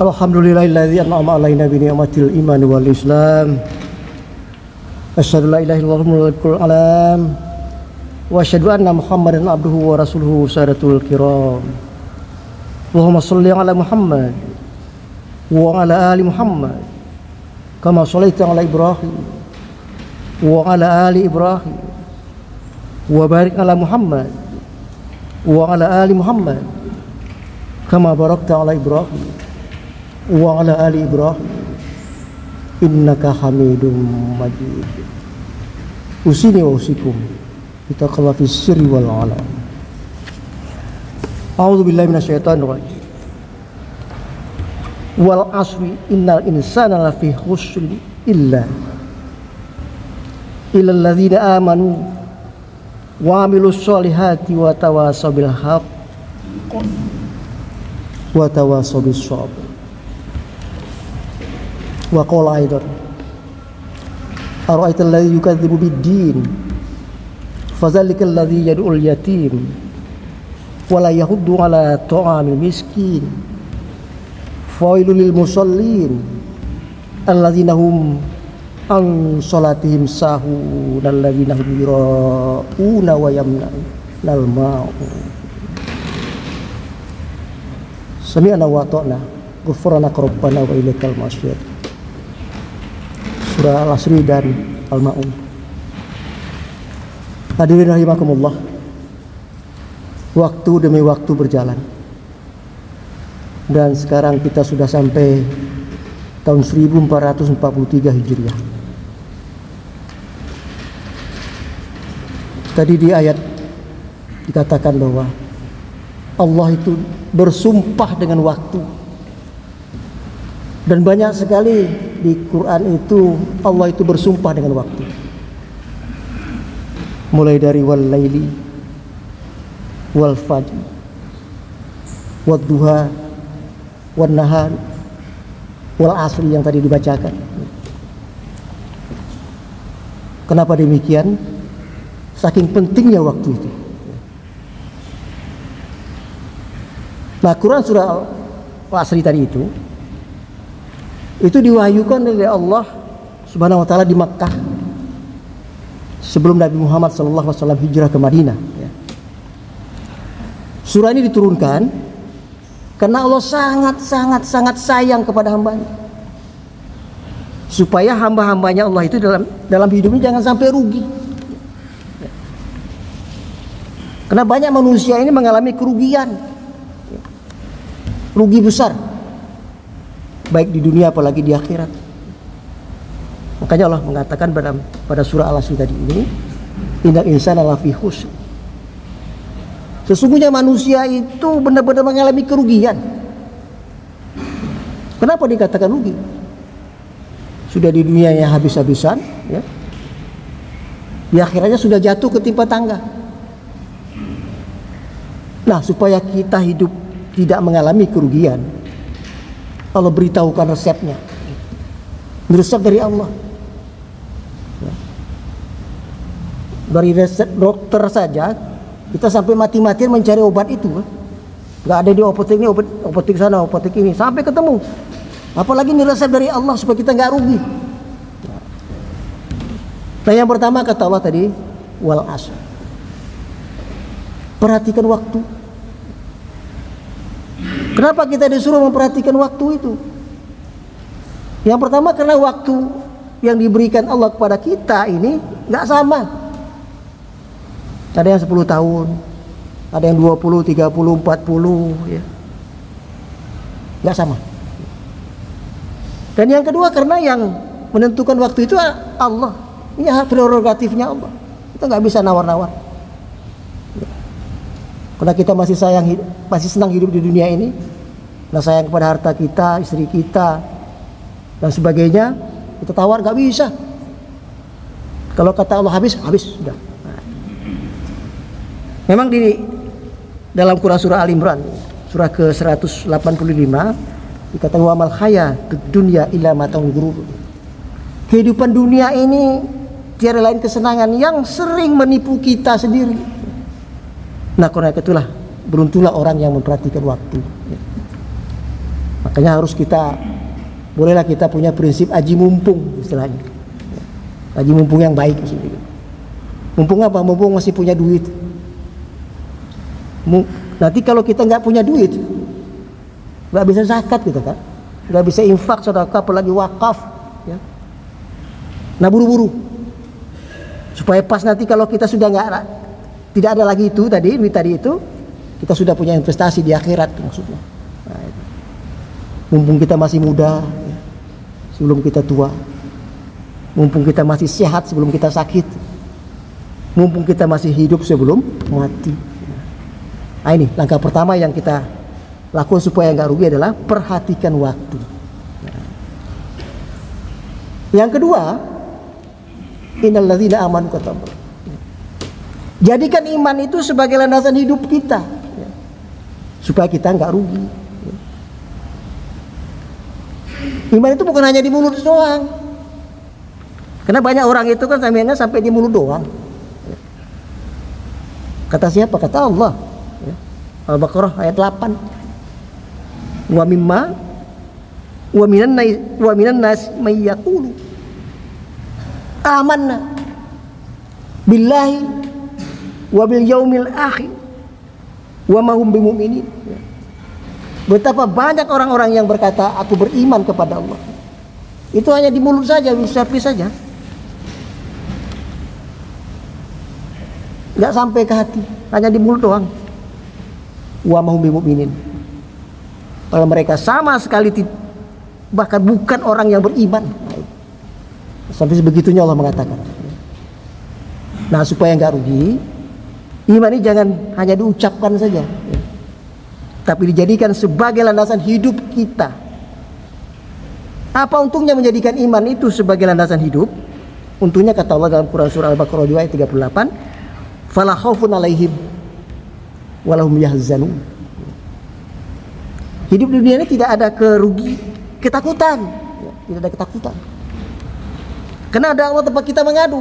Alhamdulillahilladzi an'ama alaina bi ni'matil iman wal islam. Asyhadu la ilaha illallah mulkul alam. Wa asyhadu anna Muhammadan abduhu wa rasuluhu sadatul kiram. Allahumma shalli ala Muhammad wa ala ali Muhammad kama shallaita ala Ibrahim wa ala ali Ibrahim wa barik ala Muhammad wa ala ali Muhammad kama barakta ala Ibrahim wa ala ali Ibrahim. Innaka hamidum majid. Usini wa usikum. Bitaqwa fi sirri wal alam A'udzu billahi minasyaitonir rajim. Wal asri innal insana lafi khusr illa. Illa alladzina amanu wa amilus solihati wa tawasaw bil haqq wa tawasaw bis sabr wa qala aidan ara'aita alladhi yukadzibu bid-din? Fadzalika alladhi yad'ul yatim wa la yahuddu ala ta'amil miskin? Fawailul lil musallin alladzina hum an salatihim sahun alladzina hum yura'una wa yamna'unal ma'un Sami'na wa Surah Al-Asri dan Al-Ma'un. Hadirin rahimakumullah Waktu demi waktu berjalan. Dan sekarang kita sudah sampai tahun 1443 Hijriah. Tadi di ayat dikatakan bahwa Allah itu bersumpah dengan waktu dan banyak sekali di Quran itu Allah itu bersumpah dengan waktu. Mulai dari wal laili wal fajr wad duha wan nahar wal asri yang tadi dibacakan. Kenapa demikian? Saking pentingnya waktu itu. Nah Quran surah Al-Asri tadi itu itu diwahyukan oleh Allah Subhanahu wa taala di Makkah sebelum Nabi Muhammad SAW hijrah ke Madinah ya. Surah ini diturunkan karena Allah sangat sangat sangat sayang kepada hambanya. Supaya hamba-hambanya Allah itu dalam dalam hidupnya jangan sampai rugi. Karena banyak manusia ini mengalami kerugian. Rugi besar baik di dunia apalagi di akhirat. Makanya Allah mengatakan pada pada surah Al-Asr tadi ini innal insana lafi khusr. Sesungguhnya manusia itu benar-benar mengalami kerugian. Kenapa dikatakan rugi? Sudah di dunia yang habis-habisan ya. Di akhiratnya sudah jatuh ketimpa tangga. Nah supaya kita hidup tidak mengalami kerugian Allah beritahukan resepnya. Resep dari Allah. Dari resep dokter saja kita sampai mati-matian mencari obat itu nggak ada di apotek ini obat apotek sana apotek ini. Sampai ketemu. Apalagi ini resep dari Allah supaya kita nggak rugi. Nah yang pertama kata Allah tadi wal asr. Perhatikan waktu Kenapa kita disuruh memperhatikan waktu itu? Yang pertama karena waktu yang diberikan Allah kepada kita ini nggak sama. Ada yang 10 tahun, ada yang 20, 30, 40 ya. Nggak sama. Dan yang kedua karena yang menentukan waktu itu Allah. Ini hak prerogatifnya Allah. Kita nggak bisa nawar-nawar. Karena kita masih sayang masih senang hidup di dunia ini, nah sayang kepada harta kita, istri kita dan sebagainya, kita tawar nggak bisa. Kalau kata Allah habis, habis sudah. Memang di dalam Quran surah Al Imran surah ke 185 dikatakan wa mal khaya dunia illa matang guru. Kehidupan dunia ini tiada lain kesenangan yang sering menipu kita sendiri. Nah karena itulah beruntunglah orang yang memperhatikan waktu. Makanya harus kita bolehlah kita punya prinsip aji mumpung istilahnya. Aji mumpung yang baik Mumpung apa? Mumpung masih punya duit. Nanti kalau kita nggak punya duit, nggak bisa zakat gitu kan, nggak bisa infak sedekah apalagi wakaf, ya. Nah buru-buru supaya pas nanti kalau kita sudah nggak tidak ada lagi itu tadi duit tadi itu kita sudah punya investasi di akhirat maksudnya. Nah, Mumpung kita masih muda, ya. sebelum kita tua, mumpung kita masih sehat sebelum kita sakit, mumpung kita masih hidup sebelum mati. Nah ini langkah pertama yang kita lakukan supaya nggak rugi adalah perhatikan waktu. Yang kedua, innalladzina amanu kata Jadikan iman itu sebagai landasan hidup kita. Supaya kita nggak rugi. Iman itu bukan hanya di mulut doang. Karena banyak orang itu kan sampai sampai di mulut doang. Kata siapa? Kata Allah. Al-Baqarah ayat 8. Wa mimma wa minan wa minan nas may yaqulu amanna billahi wa bil yaumil akhir wa ma hum bimumin. Betapa banyak orang-orang yang berkata aku beriman kepada Allah. Itu hanya di mulut saja, bisa saja. Enggak sampai ke hati, hanya di mulut doang wa mahum mukminin. Kalau mereka sama sekali bahkan bukan orang yang beriman. Sampai sebegitunya Allah mengatakan. Nah supaya nggak rugi, iman ini jangan hanya diucapkan saja, tapi dijadikan sebagai landasan hidup kita. Apa untungnya menjadikan iman itu sebagai landasan hidup? Untungnya kata Allah dalam Quran surah Al-Baqarah ayat 38, "Fala khaufun alaihim walahum yahzanun. Hidup di dunia ini tidak ada kerugi, ketakutan, ya, tidak ada ketakutan. Karena ada Allah tempat kita mengadu.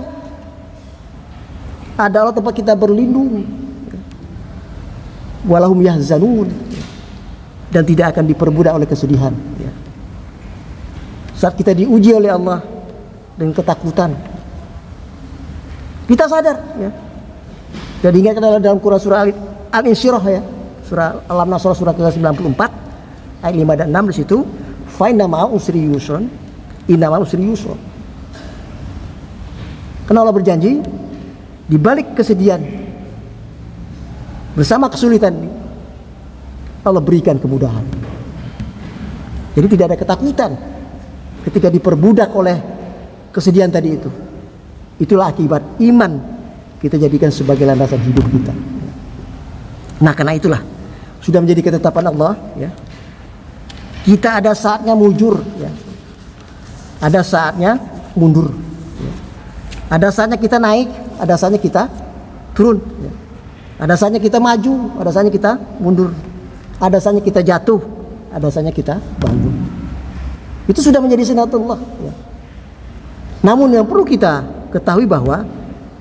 Ada Allah tempat kita berlindung. Walahum yahzanun. Dan tidak akan diperbudak oleh kesedihan. Saat kita diuji oleh Allah dengan ketakutan, kita sadar. Ya. Dan ingatkan dalam Quran surah Al-Insyirah ya. Surah Al-Nasr surah ke-94 ayat 5 dan 6 di situ. Fa inna usri yusron. Inna ma'a usri yusron. Karena Allah berjanji di balik kesedihan bersama kesulitan Allah berikan kemudahan. Jadi tidak ada ketakutan ketika diperbudak oleh kesedihan tadi itu. Itulah akibat iman kita jadikan sebagai landasan hidup kita. Nah karena itulah sudah menjadi ketetapan Allah ya. Kita ada saatnya mujur ya. Ada saatnya mundur. Ya. Ada saatnya kita naik, ada saatnya kita turun. Ya. Ada saatnya kita maju, ada saatnya kita mundur. Ada saatnya kita jatuh, ada saatnya kita bangun. Itu sudah menjadi sunatullah. Ya. Namun yang perlu kita ketahui bahwa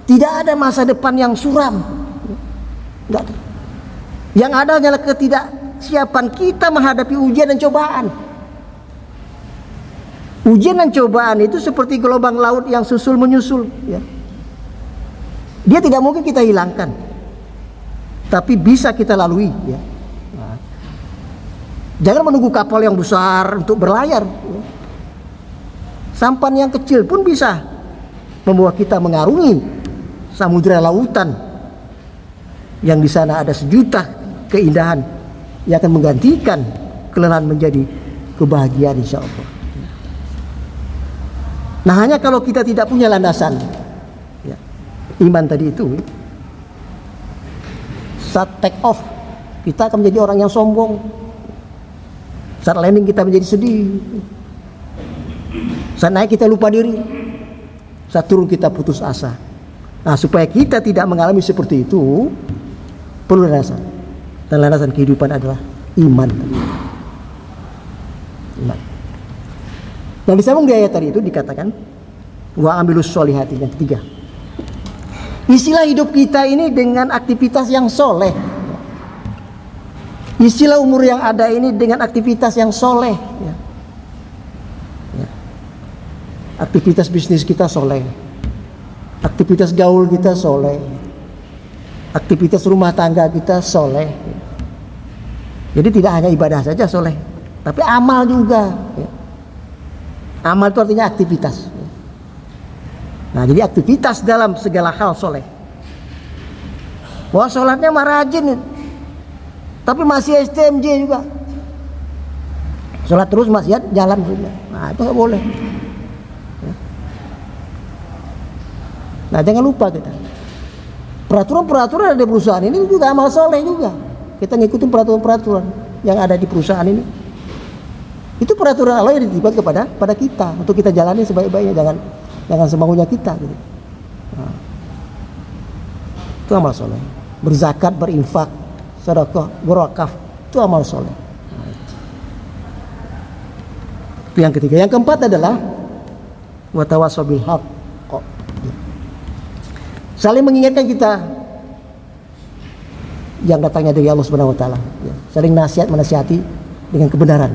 tidak ada masa depan yang suram. Ada. Yang ada hanyalah ketidaksiapan kita menghadapi ujian dan cobaan. Ujian dan cobaan itu seperti gelombang laut yang susul menyusul. Ya. Dia tidak mungkin kita hilangkan, tapi bisa kita lalui. Ya. Jangan menunggu kapal yang besar untuk berlayar. Ya. Sampan yang kecil pun bisa membawa kita mengarungi samudera lautan yang di sana ada sejuta keindahan yang akan menggantikan kelelahan menjadi kebahagiaan insya Allah. Nah hanya kalau kita tidak punya landasan iman tadi itu saat take off kita akan menjadi orang yang sombong saat landing kita menjadi sedih saat naik kita lupa diri saat turun kita putus asa nah supaya kita tidak mengalami seperti itu perlu landasan dan landasan kehidupan adalah iman. Iman. Nah disambung di ayat tadi itu dikatakan wa ambilus solihati yang ketiga. Istilah hidup kita ini dengan aktivitas yang soleh. Isilah umur yang ada ini dengan aktivitas yang soleh. Ya. Ya. Aktivitas bisnis kita soleh. Aktivitas gaul kita soleh. Aktivitas rumah tangga kita soleh. Jadi tidak hanya ibadah saja soleh. Tapi amal juga. Ya. Amal itu artinya aktivitas. Nah jadi aktivitas dalam segala hal soleh. Wah sholatnya marajin tapi masih STMJ juga. Sholat terus masih jalan sudah. Nah itu nggak boleh. Nah jangan lupa kita. Peraturan-peraturan ada di perusahaan ini juga amal soleh juga. Kita ngikutin peraturan-peraturan yang ada di perusahaan ini. Itu peraturan Allah yang dititipkan kepada pada kita untuk kita jalani sebaik-baiknya jangan jangan semaunya kita gitu. Nah, itu amal soleh. Berzakat, berinfak, sedekah, berakaf itu amal soleh. Itu yang ketiga. Yang keempat adalah watawasobil haq. Saling mengingatkan kita yang datangnya dari Allah Subhanahu wa taala. Ya. Saling nasihat menasihati dengan kebenaran.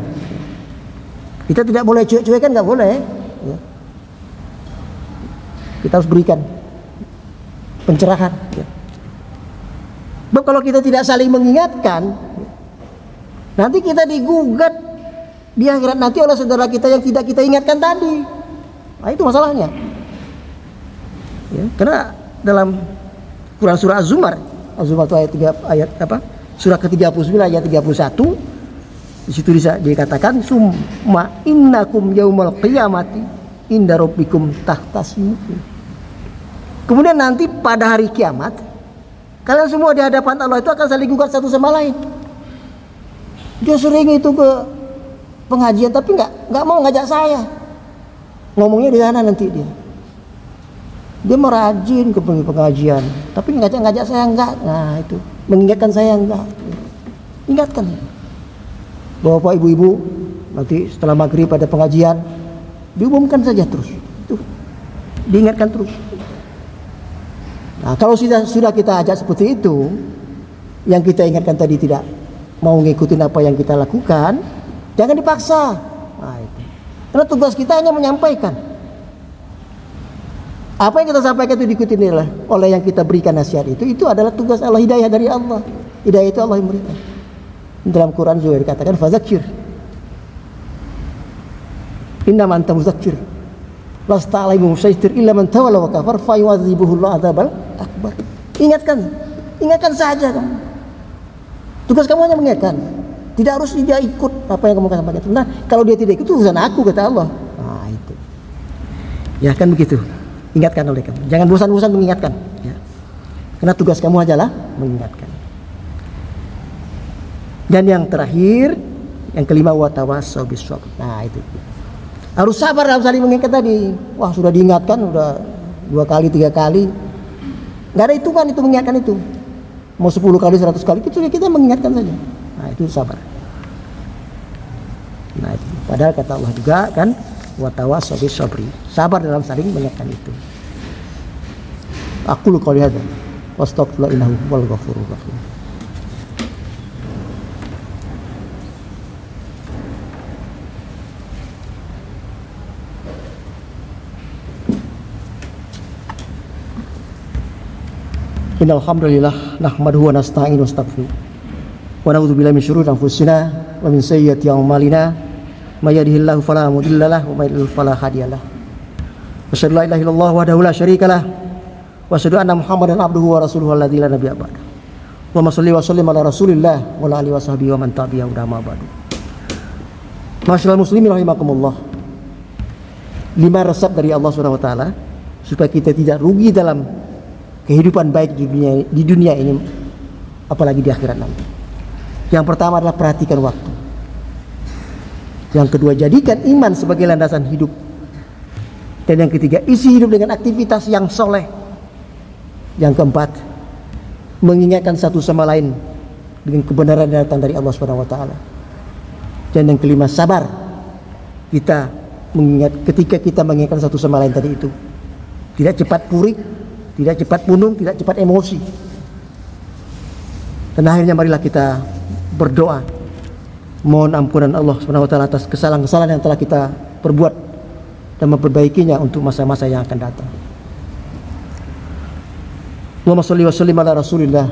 Kita tidak boleh cuek-cuekan nggak boleh. Ya. Kita harus berikan pencerahan. Sebab kalau kita tidak saling mengingatkan, nanti kita digugat di akhirat nanti oleh saudara kita yang tidak kita ingatkan tadi. Nah itu masalahnya. Ya, karena dalam Quran surah Az-Zumar, Az-Zumar itu ayat 3 ayat apa? Surah ke-39 ayat 31 di situ bisa dikatakan summa innakum yaumal qiyamati inda rabbikum tahtasimun. Kemudian nanti pada hari kiamat Kalian semua di hadapan Allah itu akan saling gugat satu sama lain. Dia sering itu ke pengajian tapi nggak nggak mau ngajak saya. Ngomongnya di sana nanti dia. Dia merajin ke pengajian, tapi ngajak-ngajak saya enggak. Nah, itu mengingatkan saya enggak. Ingatkan. Bapak ibu-ibu nanti setelah maghrib pada pengajian diumumkan saja terus. Itu diingatkan terus. Nah, kalau sudah sudah kita ajak seperti itu, yang kita ingatkan tadi tidak mau ngikutin apa yang kita lakukan, jangan dipaksa. Nah, itu. Karena tugas kita hanya menyampaikan. Apa yang kita sampaikan itu diikuti oleh oleh yang kita berikan nasihat itu, itu adalah tugas Allah hidayah dari Allah. Hidayah itu Allah yang berikan. Dalam Quran juga dikatakan fazakir. Inna man muzakkir lasta alaihim musaitir illa man tawalla wa kafar akbar. Ingatkan, ingatkan saja kamu. Tugas kamu hanya mengingatkan. Tidak harus dia ikut apa yang kamu sampaikan. Nah, kalau dia tidak ikut urusan aku kata Allah. Nah, itu. Ya kan begitu. Ingatkan oleh kamu. Jangan bosan-bosan mengingatkan. Ya. Karena tugas kamu adalah mengingatkan. Dan yang terakhir, yang kelima watawasau biswab. Nah, itu. Harus sabar dalam saling mengingat tadi. Wah sudah diingatkan, sudah dua kali, tiga kali. Gak ada hitungan itu mengingatkan itu. Mau sepuluh kali, seratus kali, itu kita mengingatkan saja. Nah itu sabar. Nah itu. Padahal kata Allah juga kan, watawa sobi sobri. Sabar dalam saling mengingatkan itu. Aku lu kau lihat. Wastagfirullah innahu wal ghafurur rahim. Innal hamdalillah nahmaduhu wa wa nastaghfiruh. Wa na'udzu billahi min syururi anfusina wa min sayyiati a'malina. May yahdihillahu fala wahdahu la syarikalah wa asyhadu abduhu wa rasuluhu alladzi la. Wa salli wa sallim ala Rasulillah wa ala wa sahbihi wa man muslimin rahimakumullah. Lima resep dari Allah Subhanahu wa taala supaya kita tidak rugi dalam kehidupan baik di dunia di dunia ini apalagi di akhirat nanti. Yang pertama adalah perhatikan waktu. Yang kedua jadikan iman sebagai landasan hidup. Dan yang ketiga isi hidup dengan aktivitas yang soleh. Yang keempat mengingatkan satu sama lain dengan kebenaran yang datang dari Allah Subhanahu wa taala. Dan yang kelima sabar. Kita mengingat ketika kita mengingatkan satu sama lain tadi itu. Tidak cepat purik, tidak cepat punung, tidak cepat emosi. Dan akhirnya marilah kita berdoa mohon ampunan Allah Subhanahu wa taala atas kesalahan-kesalahan yang telah kita perbuat dan memperbaikinya untuk masa-masa yang akan datang. Allahumma salli wa sallim ala Rasulillah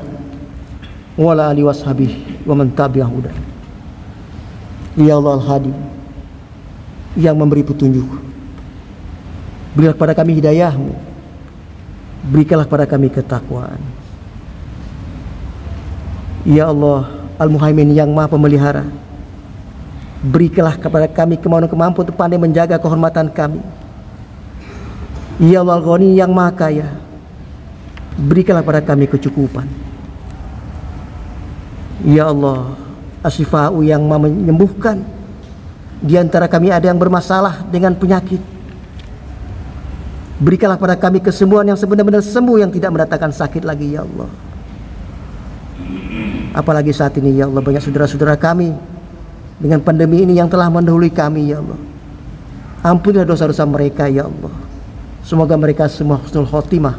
wa ala alihi washabihi wa man tabi'ahu Ya Allah Al-Hadi yang memberi petunjuk. Berilah kepada kami hidayahmu. Berikanlah kepada kami ketakwaan. Ya Allah Al-Muhaimin yang maha pemelihara Berikanlah kepada kami kemauan kemampuan untuk pandai menjaga kehormatan kami. Ya Allah Ghani yang maha kaya. Berikanlah pada kami kecukupan. Ya Allah Asifa'u yang maha menyembuhkan. Di antara kami ada yang bermasalah dengan penyakit. Berikanlah pada kami kesembuhan yang sebenar-benar sembuh yang tidak mendatangkan sakit lagi ya Allah. Apalagi saat ini ya Allah banyak saudara-saudara kami dengan pandemi ini yang telah mendahului kami ya Allah. Ampunilah dosa-dosa mereka ya Allah. Semoga mereka semua husnul khotimah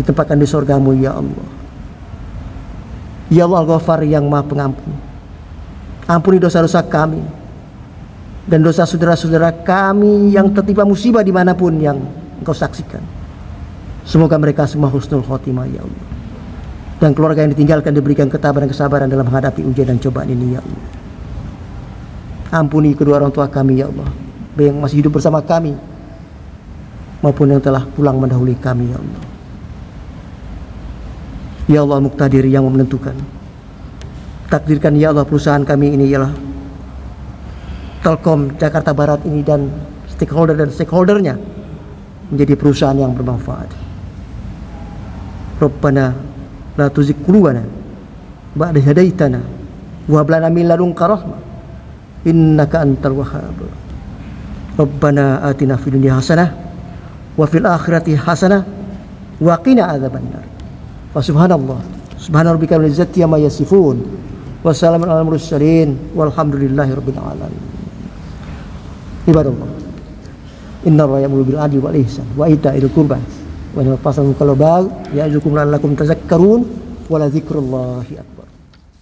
ditempatkan di surgamu ya Allah. Ya Allah Al-Ghafar yang maha pengampun. Ampuni dosa-dosa kami dan dosa saudara-saudara kami yang tertimpa musibah di mana pun yang engkau saksikan. Semoga mereka semua husnul khotimah ya Allah. Dan keluarga yang ditinggalkan diberikan ketabahan dan kesabaran dalam menghadapi ujian dan cobaan ini ya Allah. Ampuni kedua orang tua kami ya Allah yang masih hidup bersama kami Maupun yang telah pulang mendahului kami ya Allah Ya Allah Muktadir yang menentukan Takdirkan ya Allah perusahaan kami ini ialah Telkom Jakarta Barat ini dan stakeholder dan stakeholdernya menjadi perusahaan yang bermanfaat. Rabbana la tuzigh qulubana ba'da hadaitana wa hab lana min ladunka rahmah. Innaka antal wahhab. Rabbana atina fid dunya hasanah wa fil akhirati hasanah wa qina adzabannar. Fa subhanallah. Subhana rabbika rabbil izzati amma yasifun wa salamun alal mursalin. Walhamdulillahi rabbil alamin. Ibadallah inna Allah ya'muru bil adli wal ihsan wa ita'il qurba wa yanha wal baghi ya'izukum la'allakum tadhakkarun wa la dzikrullahi akbar